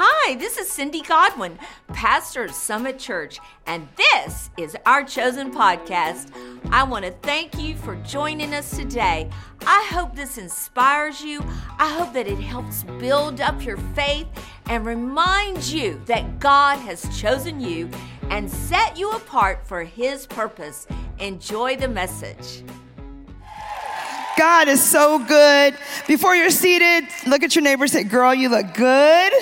Hi, this is Cindy Godwin, pastor of Summit Church, and this is our chosen podcast. I want to thank you for joining us today. I hope this inspires you. I hope that it helps build up your faith and reminds you that God has chosen you and set you apart for His purpose. Enjoy the message. God is so good. Before you're seated, look at your neighbor say, Girl, you look good.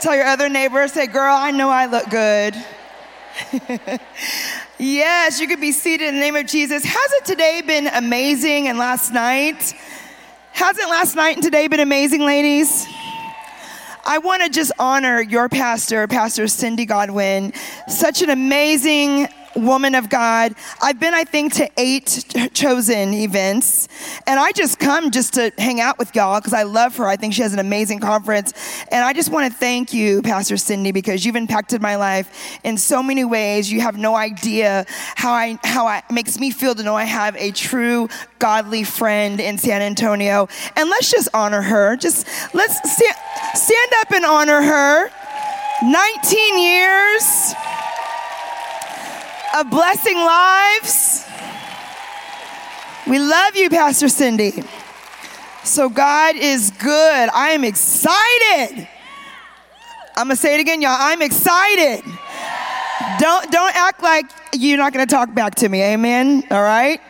Tell your other neighbor, say, Girl, I know I look good. yes, you could be seated in the name of Jesus. Hasn't today been amazing and last night? Hasn't last night and today been amazing, ladies? I want to just honor your pastor, Pastor Cindy Godwin. Such an amazing woman of God. I've been, I think, to eight chosen events, and I just come just to hang out with y'all because I love her. I think she has an amazing conference, and I just want to thank you, Pastor Cindy, because you've impacted my life in so many ways. You have no idea how I how I, it makes me feel to know I have a true godly friend in San Antonio, and let's just honor her. Just let's stand, stand up and honor her. 19 years of blessing lives. We love you, Pastor Cindy. So, God is good. I am excited. I'm gonna say it again, y'all. I'm excited. Don't don't act like you're not going to talk back to me. Amen. All right.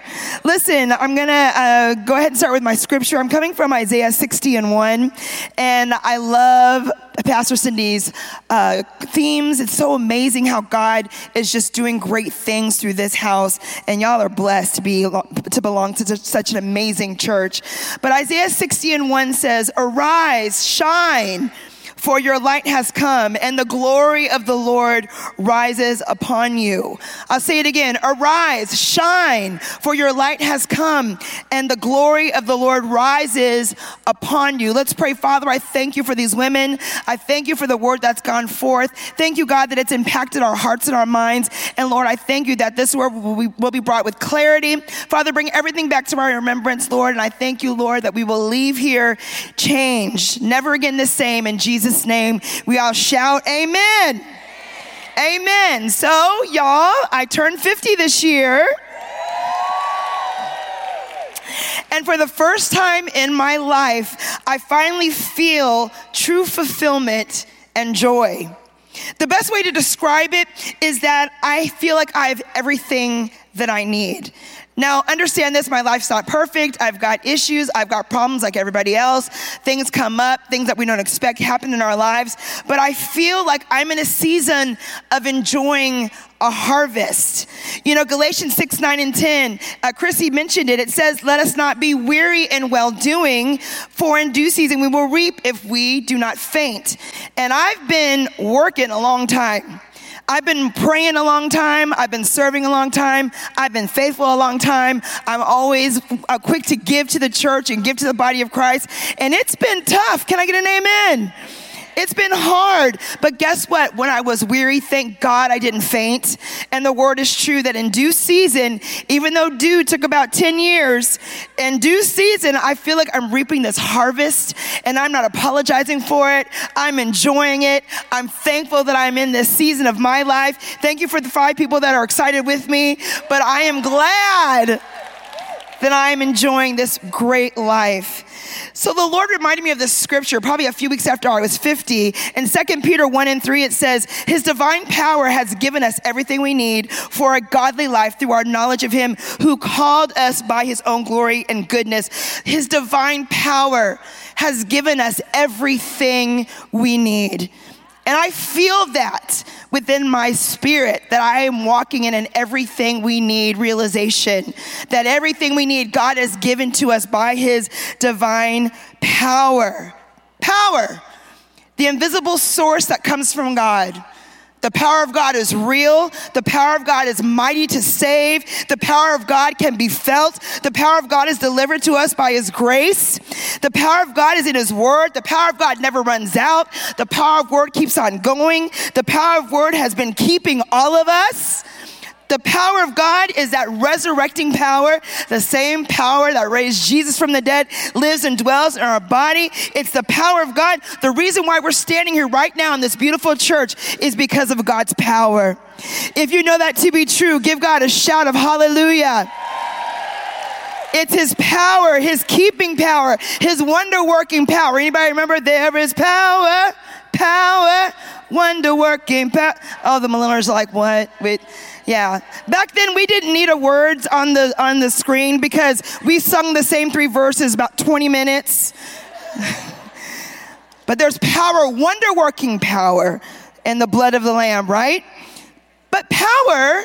Listen, I'm going to uh, go ahead and start with my scripture. I'm coming from Isaiah 60 and 1, and I love Pastor Cindy's uh, themes. It's so amazing how God is just doing great things through this house, and y'all are blessed to be to belong to such an amazing church. But Isaiah 60 and 1 says, "Arise, shine." For your light has come and the glory of the Lord rises upon you. I'll say it again. Arise, shine, for your light has come and the glory of the Lord rises upon you. Let's pray. Father, I thank you for these women. I thank you for the word that's gone forth. Thank you, God, that it's impacted our hearts and our minds. And Lord, I thank you that this word will be, will be brought with clarity. Father, bring everything back to our remembrance, Lord. And I thank you, Lord, that we will leave here changed, never again the same. In Jesus' Jesus' name, we all shout, Amen. Amen. So, y'all, I turned 50 this year. And for the first time in my life, I finally feel true fulfillment and joy. The best way to describe it is that I feel like I have everything that I need. Now, understand this my life's not perfect. I've got issues, I've got problems like everybody else. Things come up, things that we don't expect happen in our lives. But I feel like I'm in a season of enjoying a harvest. You know, Galatians 6, 9, and 10, uh, Chrissy mentioned it. It says, Let us not be weary in well doing, for in due season we will reap if we do not faint. And I've been working a long time. I've been praying a long time. I've been serving a long time. I've been faithful a long time. I'm always uh, quick to give to the church and give to the body of Christ. And it's been tough. Can I get an amen? It's been hard. But guess what? When I was weary, thank God I didn't faint. And the word is true that in due season, even though due took about 10 years, in due season, I feel like I'm reaping this harvest and I'm not apologizing for it. I'm enjoying it. I'm thankful that I'm in this season of my life. Thank you for the five people that are excited with me, but I am glad that I am enjoying this great life. So the Lord reminded me of this scripture probably a few weeks after I was 50. In 2 Peter 1 and 3, it says, His divine power has given us everything we need for a godly life through our knowledge of Him who called us by His own glory and goodness. His divine power has given us everything we need. And I feel that within my spirit that I am walking in an everything we need realization. That everything we need, God has given to us by His divine power. Power. The invisible source that comes from God. The power of God is real. The power of God is mighty to save. The power of God can be felt. The power of God is delivered to us by His grace. The power of God is in His Word. The power of God never runs out. The power of Word keeps on going. The power of Word has been keeping all of us. The power of God is that resurrecting power, the same power that raised Jesus from the dead lives and dwells in our body. It's the power of God. The reason why we're standing here right now in this beautiful church is because of God's power. If you know that to be true, give God a shout of hallelujah. It's his power, his keeping power, his wonder working power. Anybody remember there is power, power, wonder working power? Oh, the millennials are like, what? Wait. Yeah. Back then we didn't need a words on the on the screen because we sung the same three verses about 20 minutes. but there's power, wonder working power in the blood of the lamb, right? But power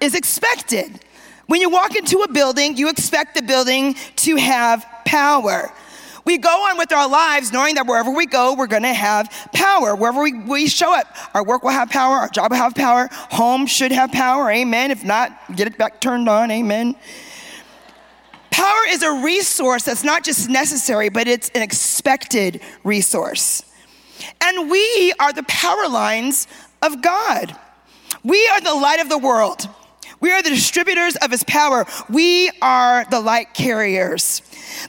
is expected. When you walk into a building, you expect the building to have power. We go on with our lives knowing that wherever we go, we're gonna have power. Wherever we, we show up, our work will have power, our job will have power, home should have power, amen. If not, get it back turned on, amen. Power is a resource that's not just necessary, but it's an expected resource. And we are the power lines of God. We are the light of the world. We are the distributors of his power. We are the light carriers.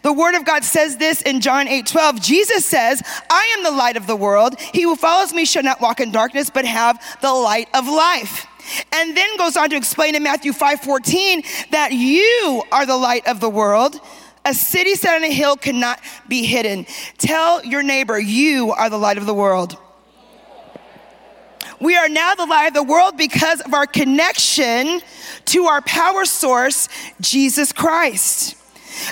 The word of God says this in John 8 12. Jesus says, I am the light of the world. He who follows me shall not walk in darkness, but have the light of life. And then goes on to explain in Matthew 5 14 that you are the light of the world. A city set on a hill cannot be hidden. Tell your neighbor, you are the light of the world. We are now the light of the world because of our connection to our power source, Jesus Christ.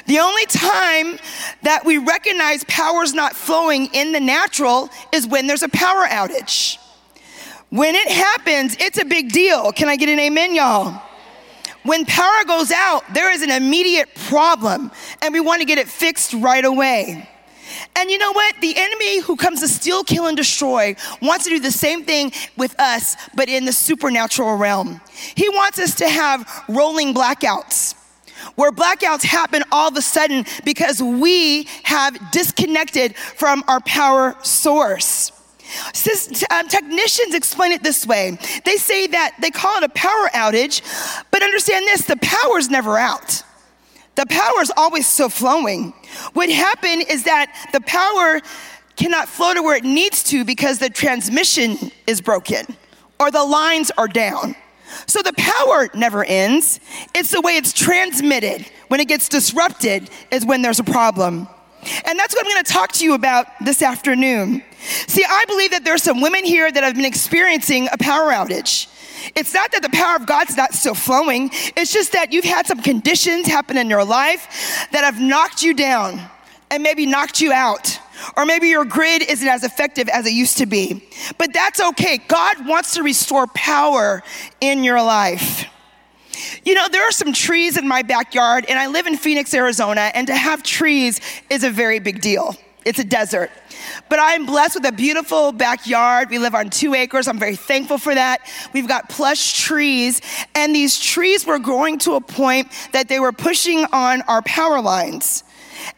The only time that we recognize power is not flowing in the natural is when there's a power outage. When it happens, it's a big deal. Can I get an amen, y'all? When power goes out, there is an immediate problem, and we want to get it fixed right away. And you know what? The enemy who comes to steal, kill, and destroy wants to do the same thing with us, but in the supernatural realm. He wants us to have rolling blackouts where blackouts happen all of a sudden because we have disconnected from our power source. Um, technicians explain it this way they say that they call it a power outage, but understand this the power's never out. The power is always still flowing. What happened is that the power cannot flow to where it needs to because the transmission is broken or the lines are down. So the power never ends. It's the way it's transmitted. When it gets disrupted is when there's a problem. And that's what I'm going to talk to you about this afternoon. See, I believe that there's some women here that have been experiencing a power outage. It's not that the power of God's not still flowing, it's just that you've had some conditions happen in your life that have knocked you down and maybe knocked you out. Or maybe your grid isn't as effective as it used to be. But that's okay. God wants to restore power in your life. You know, there are some trees in my backyard, and I live in Phoenix, Arizona, and to have trees is a very big deal. It's a desert. But I am blessed with a beautiful backyard. We live on two acres. I'm very thankful for that. We've got plush trees, and these trees were growing to a point that they were pushing on our power lines.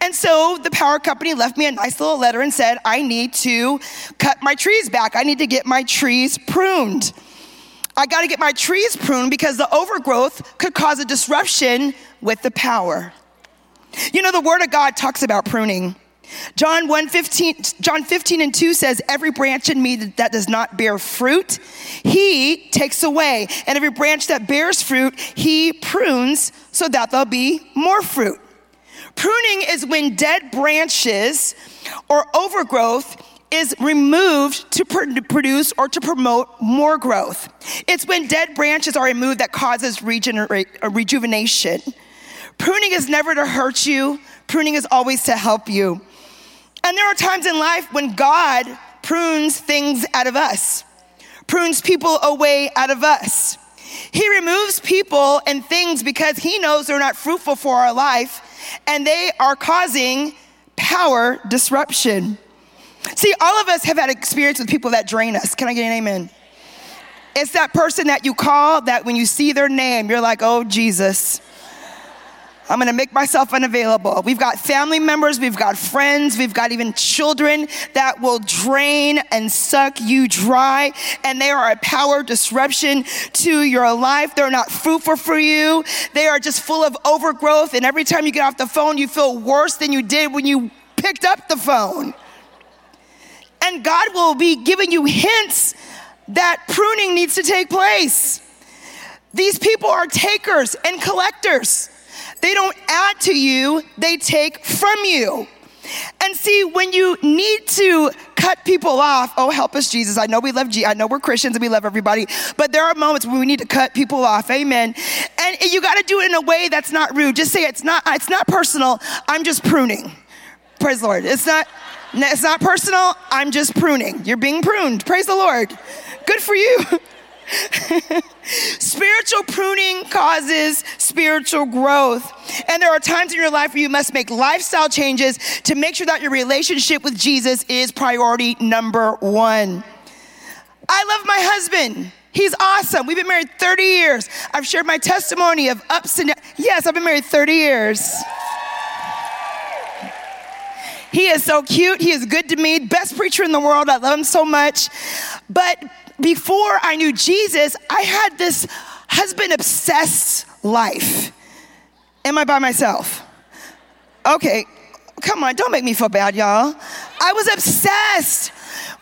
And so the power company left me a nice little letter and said, I need to cut my trees back. I need to get my trees pruned. I got to get my trees pruned because the overgrowth could cause a disruption with the power. You know, the Word of God talks about pruning. John 1 15, John 15 and 2 says, Every branch in me that does not bear fruit, he takes away. And every branch that bears fruit, he prunes so that there'll be more fruit. Pruning is when dead branches or overgrowth is removed to produce or to promote more growth. It's when dead branches are removed that causes uh, rejuvenation. Pruning is never to hurt you, pruning is always to help you. And there are times in life when God prunes things out of us, prunes people away out of us. He removes people and things because he knows they're not fruitful for our life and they are causing power disruption. See, all of us have had experience with people that drain us. Can I get an amen? It's that person that you call that when you see their name, you're like, oh, Jesus. I'm gonna make myself unavailable. We've got family members, we've got friends, we've got even children that will drain and suck you dry, and they are a power disruption to your life. They're not fruitful for you, they are just full of overgrowth, and every time you get off the phone, you feel worse than you did when you picked up the phone. And God will be giving you hints that pruning needs to take place. These people are takers and collectors. They don't add to you, they take from you. And see, when you need to cut people off, oh, help us, Jesus. I know we love. I know we're Christians and we love everybody, but there are moments when we need to cut people off. Amen. And you got to do it in a way that's not rude. Just say it's not. It's not personal. I'm just pruning. Praise the Lord. It's not. It's not personal. I'm just pruning. You're being pruned. Praise the Lord. Good for you. spiritual pruning causes spiritual growth. And there are times in your life where you must make lifestyle changes to make sure that your relationship with Jesus is priority number one. I love my husband. He's awesome. We've been married 30 years. I've shared my testimony of ups and downs. Yes, I've been married 30 years. He is so cute. He is good to me. Best preacher in the world. I love him so much. But before I knew Jesus, I had this husband obsessed life. Am I by myself? Okay, come on, don't make me feel bad, y'all. I was obsessed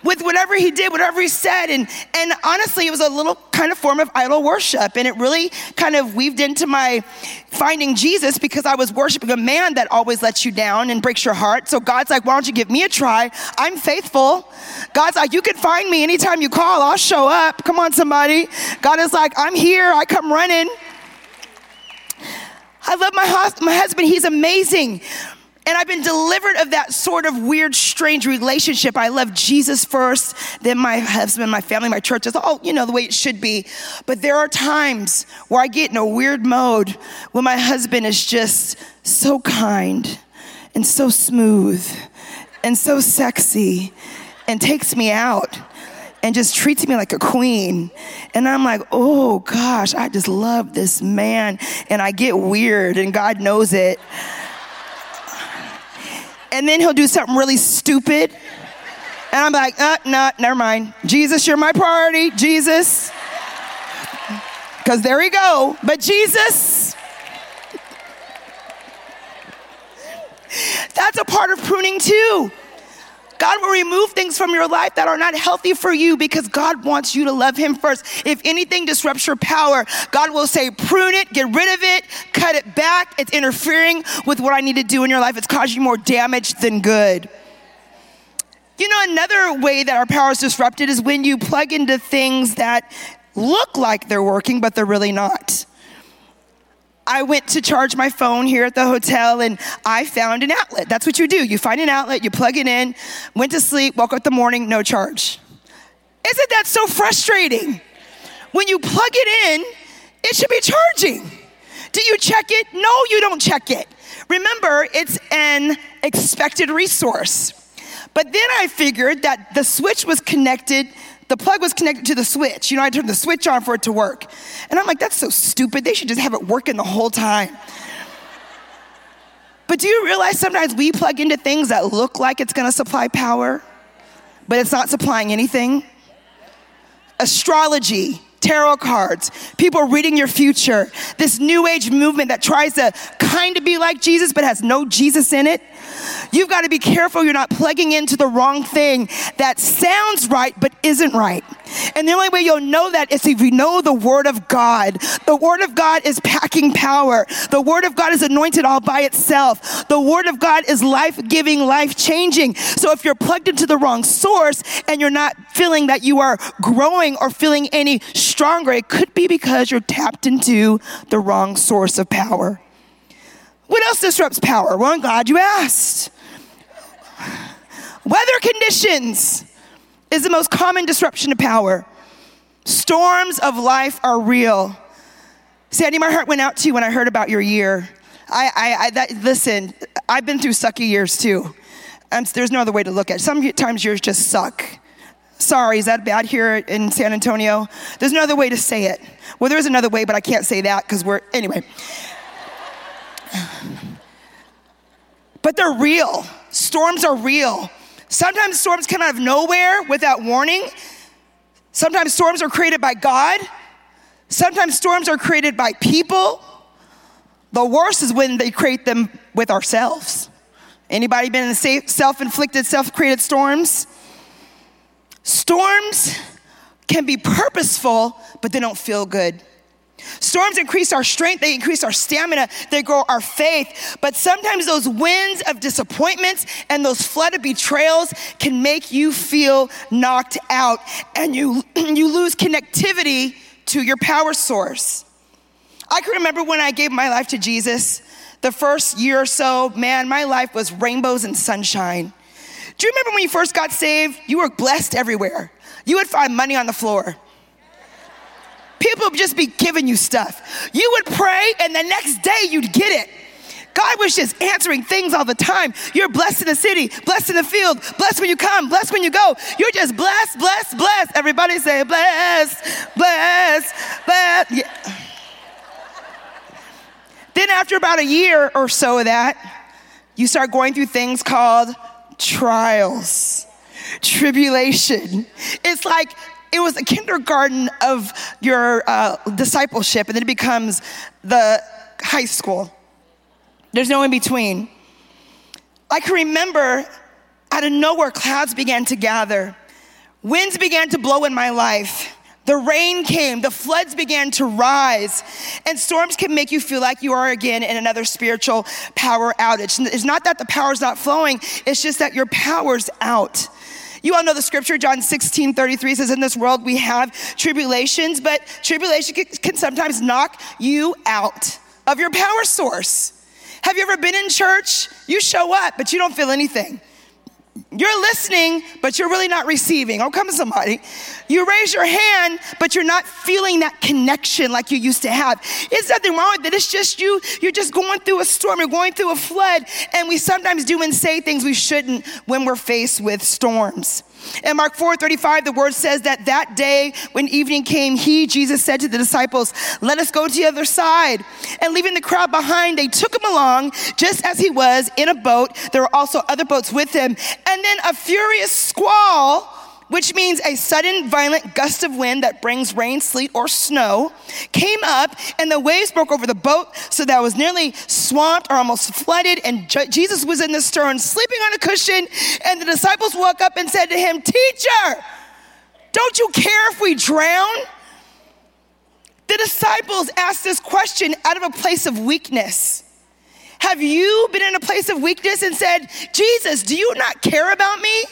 with whatever he did, whatever he said. And, and honestly, it was a little kind of form of idol worship. And it really kind of weaved into my finding Jesus because I was worshiping a man that always lets you down and breaks your heart. So God's like, why don't you give me a try? I'm faithful. God's like, you can find me anytime you call, I'll show up. Come on, somebody. God is like, I'm here, I come running. I love my, my husband, he's amazing. And I've been delivered of that sort of weird, strange relationship. I love Jesus first, then my husband, my family, my church. It's all, you know, the way it should be. But there are times where I get in a weird mode when my husband is just so kind and so smooth and so sexy and takes me out and just treats me like a queen. And I'm like, oh gosh, I just love this man. And I get weird, and God knows it and then he'll do something really stupid. And I'm like, uh, nah, never mind. Jesus, you're my priority. Jesus. Because there we go. But Jesus, that's a part of pruning too. God will remove things from your life that are not healthy for you because God wants you to love Him first. If anything disrupts your power, God will say, prune it, get rid of it, cut it back. It's interfering with what I need to do in your life. It's causing you more damage than good. You know, another way that our power is disrupted is when you plug into things that look like they're working, but they're really not. I went to charge my phone here at the hotel and I found an outlet. That's what you do. You find an outlet, you plug it in, went to sleep, woke up the morning, no charge. Isn't that so frustrating? When you plug it in, it should be charging. Do you check it? No, you don't check it. Remember, it's an expected resource. But then I figured that the switch was connected the plug was connected to the switch. You know, I turned the switch on for it to work. And I'm like, that's so stupid. They should just have it working the whole time. But do you realize sometimes we plug into things that look like it's gonna supply power, but it's not supplying anything? Astrology, tarot cards, people reading your future, this new age movement that tries to kind of be like Jesus but has no Jesus in it. You've got to be careful you're not plugging into the wrong thing that sounds right but isn't right. And the only way you'll know that is if you know the Word of God. The Word of God is packing power. The Word of God is anointed all by itself. The Word of God is life giving, life changing. So if you're plugged into the wrong source and you're not feeling that you are growing or feeling any stronger, it could be because you're tapped into the wrong source of power. What else disrupts power? Well, I'm glad you asked. Weather conditions is the most common disruption of power. Storms of life are real. Sandy, my heart went out to you when I heard about your year. I, I, I that, listen, I've been through sucky years too. And there's no other way to look at it. Sometimes yours just suck. Sorry, is that bad here in San Antonio? There's no other way to say it. Well, there is another way, but I can't say that because we're, anyway. But they're real. Storms are real. Sometimes storms come out of nowhere without warning. Sometimes storms are created by God. Sometimes storms are created by people. The worst is when they create them with ourselves. Anybody been in self-inflicted, self-created storms? Storms can be purposeful, but they don't feel good. Storms increase our strength, they increase our stamina, they grow our faith. But sometimes those winds of disappointments and those flood of betrayals can make you feel knocked out and you, you lose connectivity to your power source. I can remember when I gave my life to Jesus, the first year or so, man, my life was rainbows and sunshine. Do you remember when you first got saved? You were blessed everywhere. You would find money on the floor. People would just be giving you stuff. You would pray, and the next day you'd get it. God was just answering things all the time. You're blessed in the city, blessed in the field, blessed when you come, blessed when you go. You're just blessed, blessed, blessed. Everybody say blessed, blessed, blessed. Yeah. Then, after about a year or so of that, you start going through things called trials, tribulation. It's like it was the kindergarten of your uh, discipleship, and then it becomes the high school. There's no in between. I can remember out of nowhere, clouds began to gather, winds began to blow in my life. The rain came, the floods began to rise, and storms can make you feel like you are again in another spiritual power outage. It's not that the power's not flowing, it's just that your power's out. You all know the scripture, John 16, 33 says, In this world we have tribulations, but tribulation can sometimes knock you out of your power source. Have you ever been in church? You show up, but you don't feel anything. You're listening, but you're really not receiving. Oh, come somebody. You raise your hand, but you're not feeling that connection like you used to have. It's nothing wrong with it. It's just you, you're just going through a storm, you're going through a flood, and we sometimes do and say things we shouldn't when we're faced with storms. In Mark 4 35, the word says that that day when evening came, he, Jesus, said to the disciples, Let us go to the other side. And leaving the crowd behind, they took him along just as he was in a boat. There were also other boats with him. And then a furious squall which means a sudden violent gust of wind that brings rain, sleet, or snow, came up and the waves broke over the boat so that it was nearly swamped or almost flooded. And Jesus was in the stern, sleeping on a cushion. And the disciples woke up and said to him, Teacher, don't you care if we drown? The disciples asked this question out of a place of weakness. Have you been in a place of weakness and said, Jesus, do you not care about me?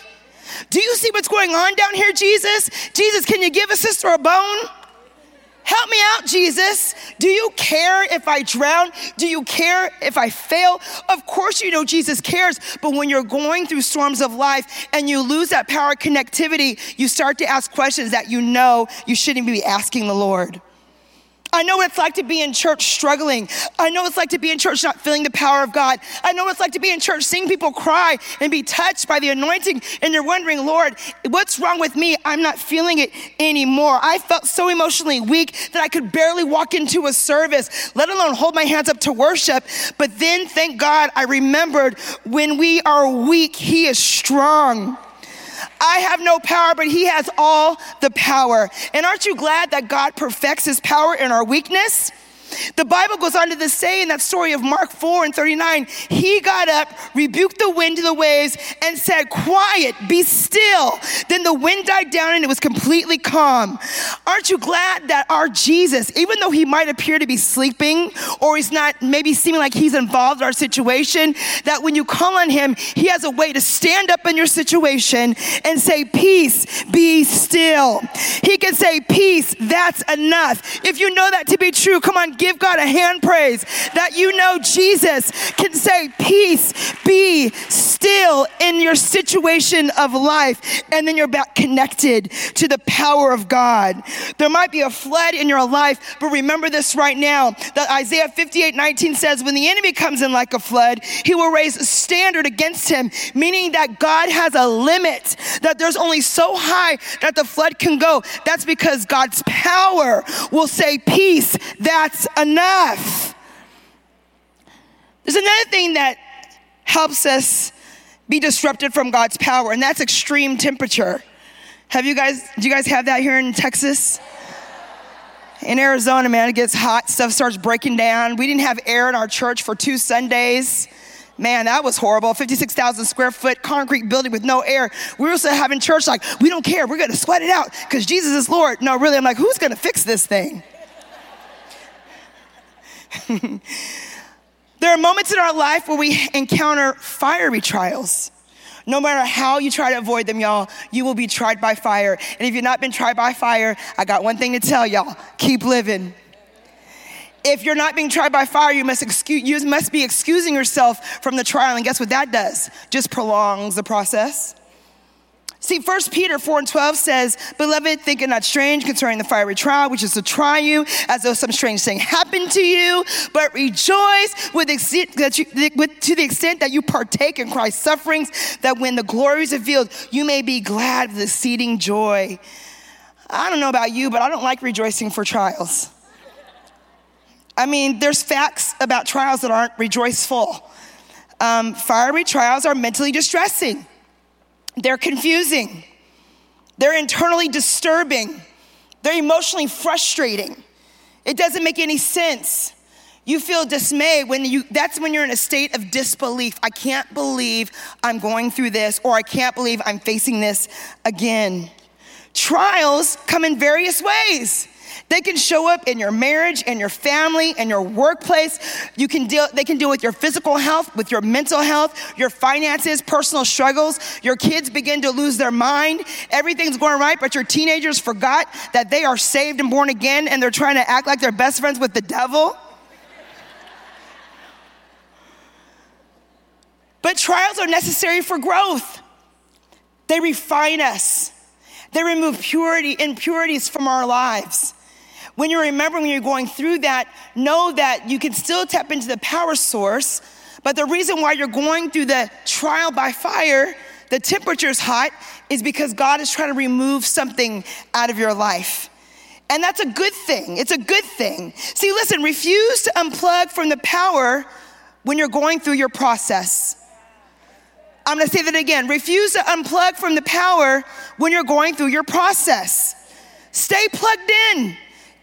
Do you see what's going on down here, Jesus? Jesus, can you give a sister a bone? Help me out, Jesus. Do you care if I drown? Do you care if I fail? Of course, you know Jesus cares, but when you're going through storms of life and you lose that power connectivity, you start to ask questions that you know you shouldn't be asking the Lord. I know what it's like to be in church struggling. I know what it's like to be in church not feeling the power of God. I know what it's like to be in church seeing people cry and be touched by the anointing, and you're wondering, Lord, what's wrong with me? I'm not feeling it anymore. I felt so emotionally weak that I could barely walk into a service, let alone hold my hands up to worship. But then, thank God, I remembered when we are weak, He is strong. I have no power, but He has all the power. And aren't you glad that God perfects His power in our weakness? The Bible goes on to say in that story of Mark 4 and 39, he got up, rebuked the wind and the waves, and said, Quiet, be still. Then the wind died down and it was completely calm. Aren't you glad that our Jesus, even though he might appear to be sleeping or he's not maybe seeming like he's involved in our situation, that when you call on him, he has a way to stand up in your situation and say, Peace, be still. He can say, Peace, that's enough. If you know that to be true, come on, give God a hand praise that you know Jesus can say, Peace, be still in your situation of life. And then you're back connected to the power of God. There might be a flood in your life, but remember this right now that Isaiah 58 19 says, When the enemy comes in like a flood, he will raise a standard against him, meaning that God has a limit, that there's only so high that the flood can go. That's because God's power will say, Peace, that's enough. There's another thing that helps us be disrupted from God's power, and that's extreme temperature. Have you guys, do you guys have that here in Texas? In Arizona, man, it gets hot, stuff starts breaking down. We didn't have air in our church for two Sundays. Man, that was horrible. 56,000 square foot concrete building with no air. We were still having church like, we don't care, we're gonna sweat it out because Jesus is Lord. No, really, I'm like, who's gonna fix this thing? moments in our life where we encounter fiery trials. No matter how you try to avoid them, y'all, you will be tried by fire. And if you've not been tried by fire, I got one thing to tell y'all keep living. If you're not being tried by fire, you must, excuse, you must be excusing yourself from the trial. And guess what that does? Just prolongs the process. See, 1 Peter 4 and 12 says, Beloved, think it not strange concerning the fiery trial, which is to try you, as though some strange thing happened to you, but rejoice with, that you, with, to the extent that you partake in Christ's sufferings, that when the glory is revealed, you may be glad with exceeding joy. I don't know about you, but I don't like rejoicing for trials. I mean, there's facts about trials that aren't rejoiceful. Um, fiery trials are mentally distressing. They're confusing. They're internally disturbing. They're emotionally frustrating. It doesn't make any sense. You feel dismay when you, that's when you're in a state of disbelief. I can't believe I'm going through this, or I can't believe I'm facing this again. Trials come in various ways. They can show up in your marriage, in your family, in your workplace. You can deal, they can deal with your physical health, with your mental health, your finances, personal struggles. Your kids begin to lose their mind. Everything's going right, but your teenagers forgot that they are saved and born again and they're trying to act like they're best friends with the devil. But trials are necessary for growth. They refine us. They remove purity, impurities from our lives when you remember when you're going through that, know that you can still tap into the power source. But the reason why you're going through the trial by fire, the temperature's hot, is because God is trying to remove something out of your life. And that's a good thing. It's a good thing. See, listen, refuse to unplug from the power when you're going through your process. I'm gonna say that again. Refuse to unplug from the power when you're going through your process. Stay plugged in.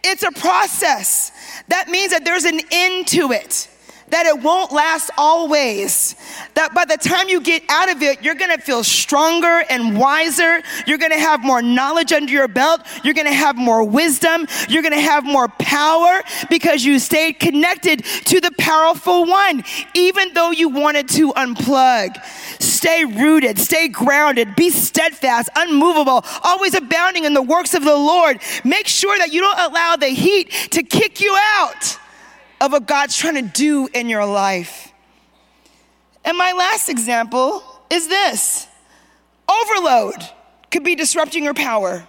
It's a process. That means that there's an end to it that it won't last always. That by the time you get out of it, you're gonna feel stronger and wiser. You're gonna have more knowledge under your belt. You're gonna have more wisdom. You're gonna have more power because you stayed connected to the powerful one, even though you wanted to unplug. Stay rooted, stay grounded, be steadfast, unmovable, always abounding in the works of the Lord. Make sure that you don't allow the heat to kick you out of what God's trying to do in your life. And my last example is this overload could be disrupting your power.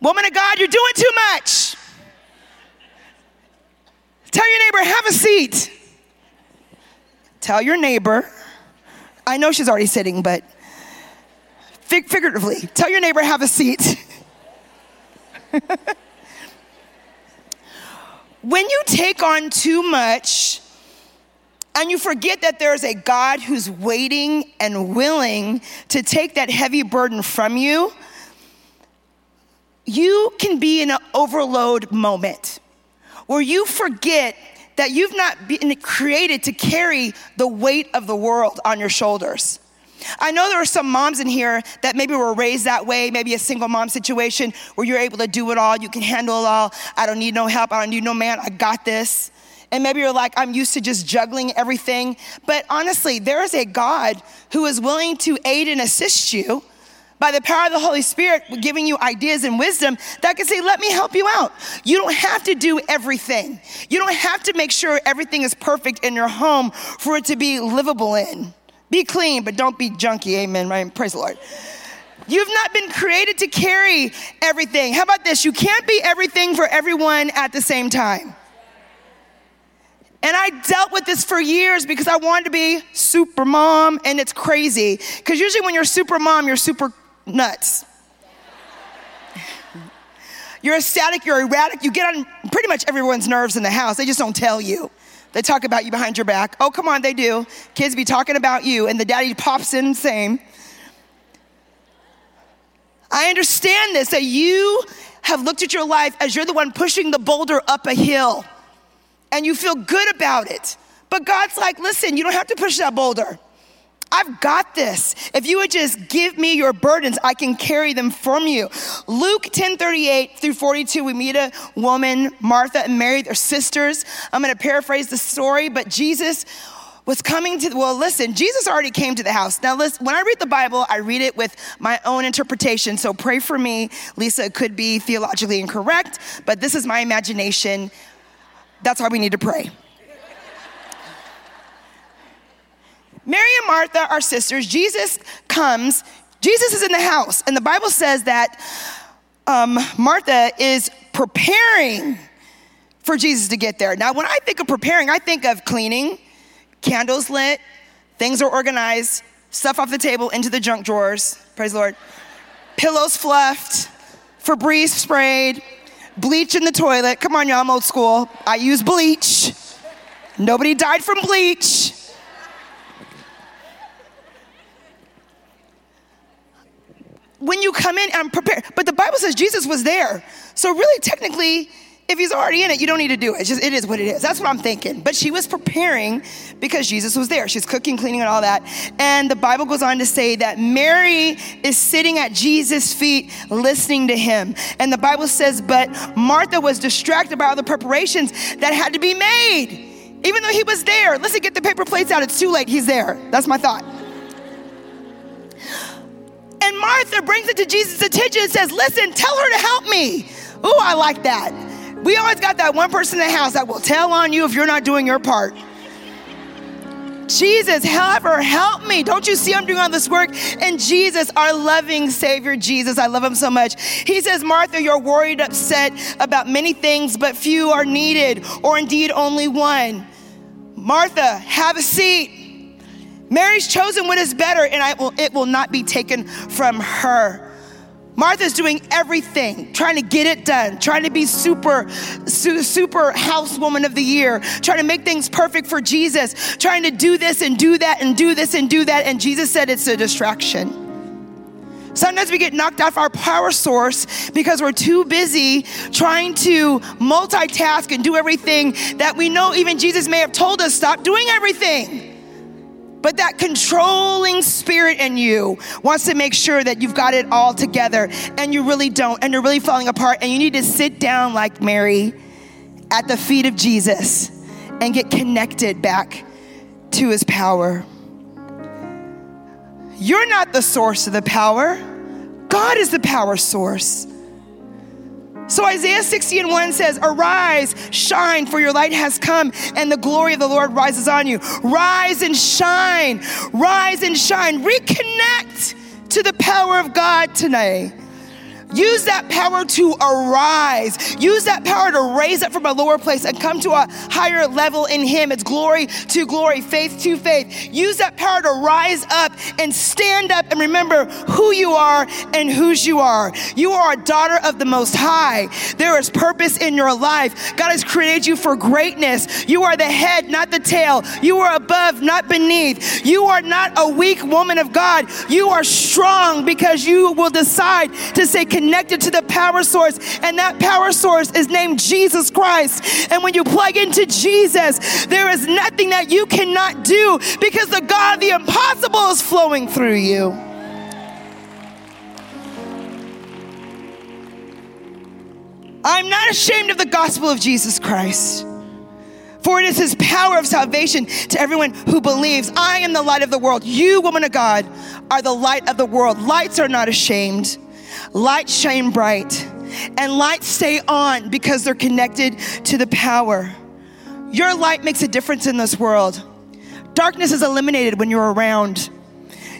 Woman of God, you're doing too much. Tell your neighbor, have a seat. Tell your neighbor, I know she's already sitting, but fig- figuratively, tell your neighbor, have a seat. when you take on too much and you forget that there's a God who's waiting and willing to take that heavy burden from you, you can be in an overload moment where you forget that you've not been created to carry the weight of the world on your shoulders. I know there are some moms in here that maybe were raised that way, maybe a single mom situation where you're able to do it all, you can handle it all. I don't need no help, I don't need no man, I got this. And maybe you're like, I'm used to just juggling everything. But honestly, there is a God who is willing to aid and assist you by the power of the Holy Spirit, giving you ideas and wisdom that can say, Let me help you out. You don't have to do everything. You don't have to make sure everything is perfect in your home for it to be livable in. Be clean, but don't be junky. Amen. Right? Praise the Lord. You've not been created to carry everything. How about this? You can't be everything for everyone at the same time. And I dealt with this for years because I wanted to be super mom, and it's crazy. Because usually when you're super mom, you're super nuts. You're ecstatic, you're erratic, you get on pretty much everyone's nerves in the house. They just don't tell you. They talk about you behind your back. Oh, come on, they do. Kids be talking about you, and the daddy pops in same. I understand this that you have looked at your life as you're the one pushing the boulder up a hill, and you feel good about it. But God's like, listen, you don't have to push that boulder. I've got this. If you would just give me your burdens, I can carry them from you. Luke 10 38 through 42, we meet a woman, Martha and Mary, they're sisters. I'm going to paraphrase the story, but Jesus was coming to, well, listen, Jesus already came to the house. Now, listen, when I read the Bible, I read it with my own interpretation. So pray for me. Lisa, it could be theologically incorrect, but this is my imagination. That's why we need to pray. Mary and Martha are sisters. Jesus comes. Jesus is in the house, and the Bible says that um, Martha is preparing for Jesus to get there. Now, when I think of preparing, I think of cleaning, candles lit, things are organized, stuff off the table into the junk drawers. Praise the Lord. Pillows fluffed, Febreze sprayed, bleach in the toilet. Come on, y'all, I'm old school. I use bleach. Nobody died from bleach. When you come in, I'm prepared. But the Bible says Jesus was there. So really, technically, if he's already in it, you don't need to do it. It's just it is what it is. That's what I'm thinking. But she was preparing because Jesus was there. She's cooking, cleaning, and all that. And the Bible goes on to say that Mary is sitting at Jesus' feet listening to him. And the Bible says, but Martha was distracted by all the preparations that had to be made. Even though he was there. Listen, get the paper plates out. It's too late. He's there. That's my thought. And Martha brings it to Jesus' attention and says, Listen, tell her to help me. Ooh, I like that. We always got that one person in the house that will tell on you if you're not doing your part. Jesus, however, help me. Don't you see I'm doing all this work? And Jesus, our loving Savior, Jesus, I love him so much. He says, Martha, you're worried, upset about many things, but few are needed, or indeed only one. Martha, have a seat. Mary's chosen what is better, and will, it will not be taken from her. Martha's doing everything, trying to get it done, trying to be super, su- super housewoman of the year, trying to make things perfect for Jesus, trying to do this and do that and do this and do that. And Jesus said it's a distraction. Sometimes we get knocked off our power source because we're too busy trying to multitask and do everything that we know even Jesus may have told us stop doing everything. But that controlling spirit in you wants to make sure that you've got it all together and you really don't, and you're really falling apart, and you need to sit down like Mary at the feet of Jesus and get connected back to his power. You're not the source of the power, God is the power source. So Isaiah 60 and 1 says, Arise, shine, for your light has come, and the glory of the Lord rises on you. Rise and shine, rise and shine. Reconnect to the power of God today. Use that power to arise. Use that power to raise up from a lower place and come to a higher level in Him. It's glory to glory, faith to faith. Use that power to rise up and stand up and remember who you are and whose you are. You are a daughter of the Most High. There is purpose in your life. God has created you for greatness. You are the head, not the tail. You are above, not beneath. You are not a weak woman of God. You are strong because you will decide to say, connected to the power source, and that power source is named Jesus Christ. And when you plug into Jesus, there is nothing that you cannot do because the God of the impossible is flowing through you. I'm not ashamed of the gospel of Jesus Christ. For it is his power of salvation to everyone who believes. I am the light of the world. You, woman of God, are the light of the world. Lights are not ashamed. Lights shine bright, and lights stay on because they're connected to the power. Your light makes a difference in this world. Darkness is eliminated when you're around.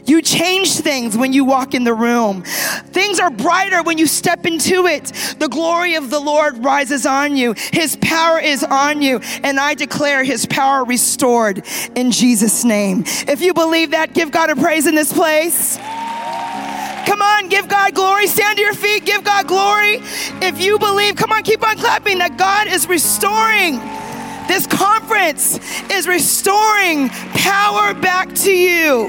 You change things when you walk in the room. Things are brighter when you step into it. The glory of the Lord rises on you. His power is on you. And I declare his power restored in Jesus' name. If you believe that, give God a praise in this place. Come on, give God glory. Stand to your feet, give God glory. If you believe, come on, keep on clapping that God is restoring This conference is restoring power back to you.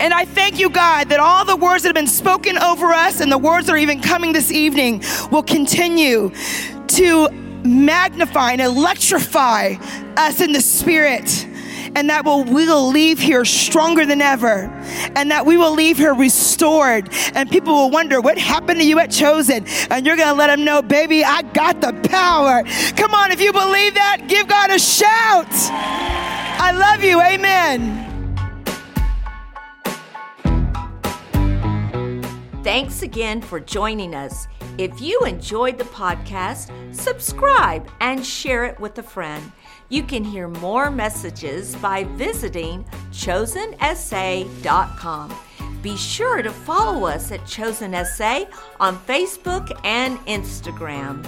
And I thank you, God, that all the words that have been spoken over us and the words that are even coming this evening will continue to magnify and electrify us in the spirit and that will, we will leave here stronger than ever, and that we will leave here restored. And people will wonder, what happened to you at Chosen? And you're going to let them know, baby, I got the power. Come on, if you believe that, give God a shout. I love you. Amen. Thanks again for joining us. If you enjoyed the podcast, subscribe and share it with a friend. You can hear more messages by visiting chosensa.com. Be sure to follow us at Chosen SA on Facebook and Instagram.